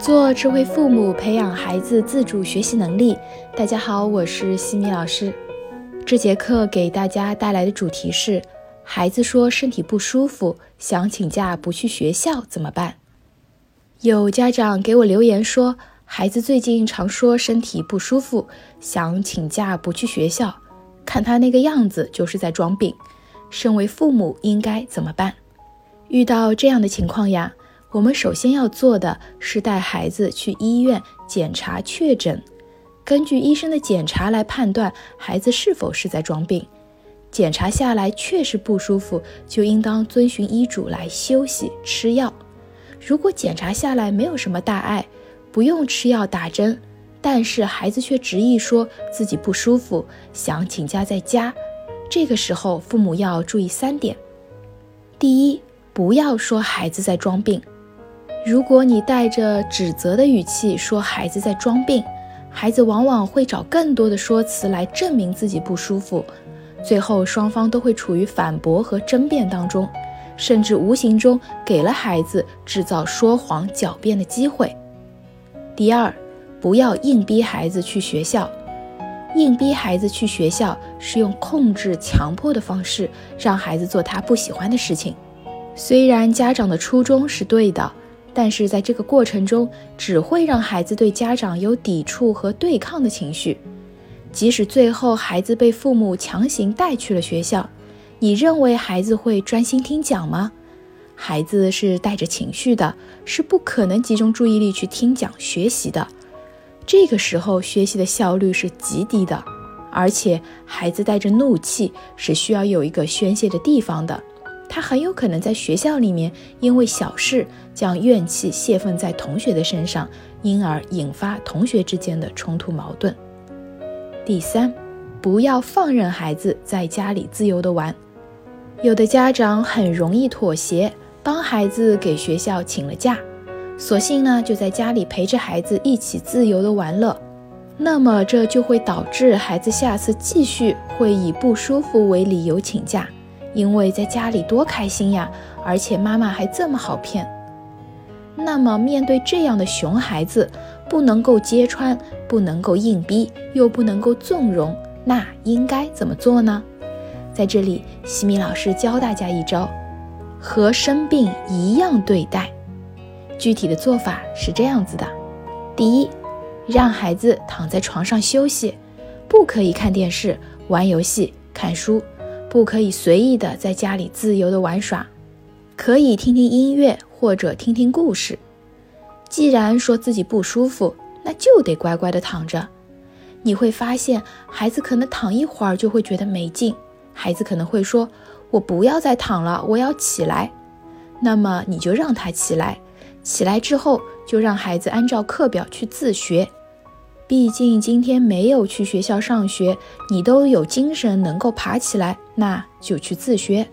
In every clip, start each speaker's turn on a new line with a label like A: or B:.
A: 做智慧父母，培养孩子自主学习能力。大家好，我是西米老师。这节课给大家带来的主题是：孩子说身体不舒服，想请假不去学校怎么办？有家长给我留言说，孩子最近常说身体不舒服，想请假不去学校，看他那个样子就是在装病。身为父母应该怎么办？遇到这样的情况呀？我们首先要做的是带孩子去医院检查确诊，根据医生的检查来判断孩子是否是在装病。检查下来确实不舒服，就应当遵循医嘱来休息吃药。如果检查下来没有什么大碍，不用吃药打针，但是孩子却执意说自己不舒服，想请假在家，这个时候父母要注意三点：第一，不要说孩子在装病。如果你带着指责的语气说孩子在装病，孩子往往会找更多的说辞来证明自己不舒服，最后双方都会处于反驳和争辩当中，甚至无形中给了孩子制造说谎狡辩的机会。第二，不要硬逼孩子去学校，硬逼孩子去学校是用控制、强迫的方式让孩子做他不喜欢的事情，虽然家长的初衷是对的。但是在这个过程中，只会让孩子对家长有抵触和对抗的情绪。即使最后孩子被父母强行带去了学校，你认为孩子会专心听讲吗？孩子是带着情绪的，是不可能集中注意力去听讲学习的。这个时候学习的效率是极低的，而且孩子带着怒气是需要有一个宣泄的地方的。他很有可能在学校里面因为小事将怨气泄愤在同学的身上，因而引发同学之间的冲突矛盾。第三，不要放任孩子在家里自由的玩。有的家长很容易妥协，帮孩子给学校请了假，索性呢就在家里陪着孩子一起自由的玩乐。那么这就会导致孩子下次继续会以不舒服为理由请假。因为在家里多开心呀，而且妈妈还这么好骗。那么面对这样的熊孩子，不能够揭穿，不能够硬逼，又不能够纵容，那应该怎么做呢？在这里，西米老师教大家一招，和生病一样对待。具体的做法是这样子的：第一，让孩子躺在床上休息，不可以看电视、玩游戏、看书。不可以随意的在家里自由的玩耍，可以听听音乐或者听听故事。既然说自己不舒服，那就得乖乖的躺着。你会发现，孩子可能躺一会儿就会觉得没劲，孩子可能会说：“我不要再躺了，我要起来。”那么你就让他起来，起来之后就让孩子按照课表去自学。毕竟今天没有去学校上学，你都有精神能够爬起来，那就去自学。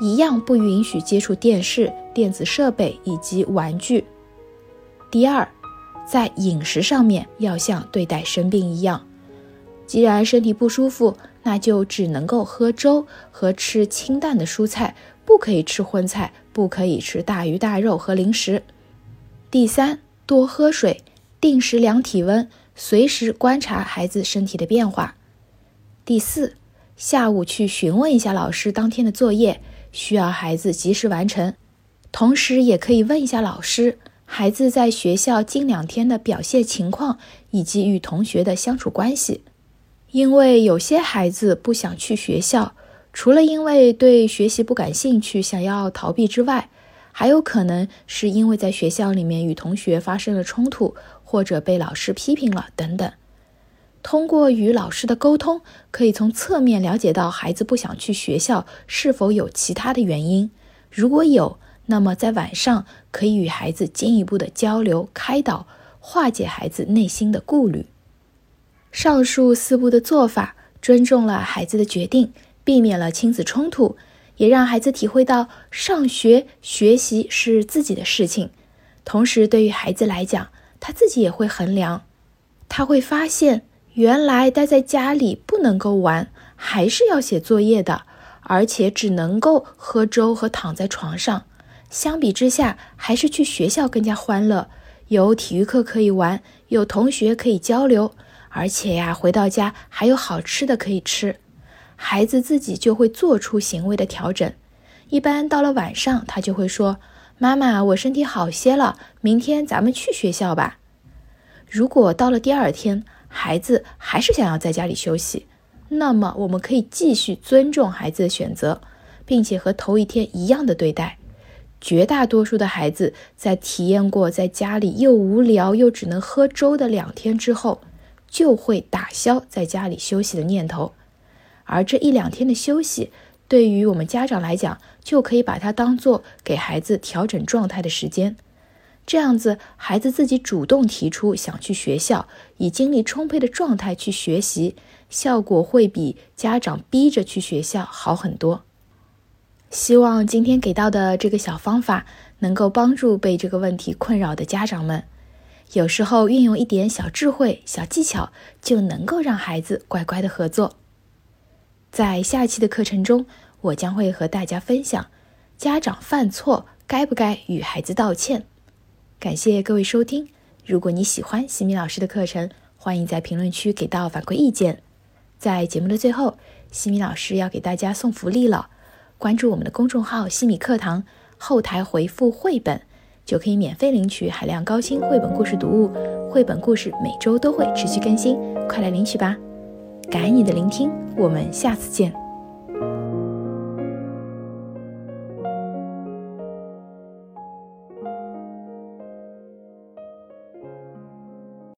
A: 一样不允许接触电视、电子设备以及玩具。第二，在饮食上面要像对待生病一样，既然身体不舒服，那就只能够喝粥和吃清淡的蔬菜，不可以吃荤菜，不可以吃大鱼大肉和零食。第三，多喝水，定时量体温。随时观察孩子身体的变化。第四，下午去询问一下老师当天的作业，需要孩子及时完成。同时，也可以问一下老师孩子在学校近两天的表现情况以及与同学的相处关系。因为有些孩子不想去学校，除了因为对学习不感兴趣，想要逃避之外，还有可能是因为在学校里面与同学发生了冲突。或者被老师批评了等等，通过与老师的沟通，可以从侧面了解到孩子不想去学校是否有其他的原因。如果有，那么在晚上可以与孩子进一步的交流开导，化解孩子内心的顾虑。上述四步的做法，尊重了孩子的决定，避免了亲子冲突，也让孩子体会到上学学习是自己的事情。同时，对于孩子来讲，他自己也会衡量，他会发现原来待在家里不能够玩，还是要写作业的，而且只能够喝粥和躺在床上。相比之下，还是去学校更加欢乐，有体育课可以玩，有同学可以交流，而且呀，回到家还有好吃的可以吃。孩子自己就会做出行为的调整。一般到了晚上，他就会说：“妈妈，我身体好些了，明天咱们去学校吧。”如果到了第二天，孩子还是想要在家里休息，那么我们可以继续尊重孩子的选择，并且和头一天一样的对待。绝大多数的孩子在体验过在家里又无聊又只能喝粥的两天之后，就会打消在家里休息的念头。而这一两天的休息，对于我们家长来讲，就可以把它当做给孩子调整状态的时间。这样子，孩子自己主动提出想去学校，以精力充沛的状态去学习，效果会比家长逼着去学校好很多。希望今天给到的这个小方法，能够帮助被这个问题困扰的家长们。有时候运用一点小智慧、小技巧，就能够让孩子乖乖的合作。在下期的课程中，我将会和大家分享，家长犯错该不该与孩子道歉。感谢各位收听。如果你喜欢西米老师的课程，欢迎在评论区给到反馈意见。在节目的最后，西米老师要给大家送福利了，关注我们的公众号“西米课堂”，后台回复“绘本”，就可以免费领取海量高清绘本故事读物。绘本故事每周都会持续更新，快来领取吧！感恩你的聆听，我们下次见。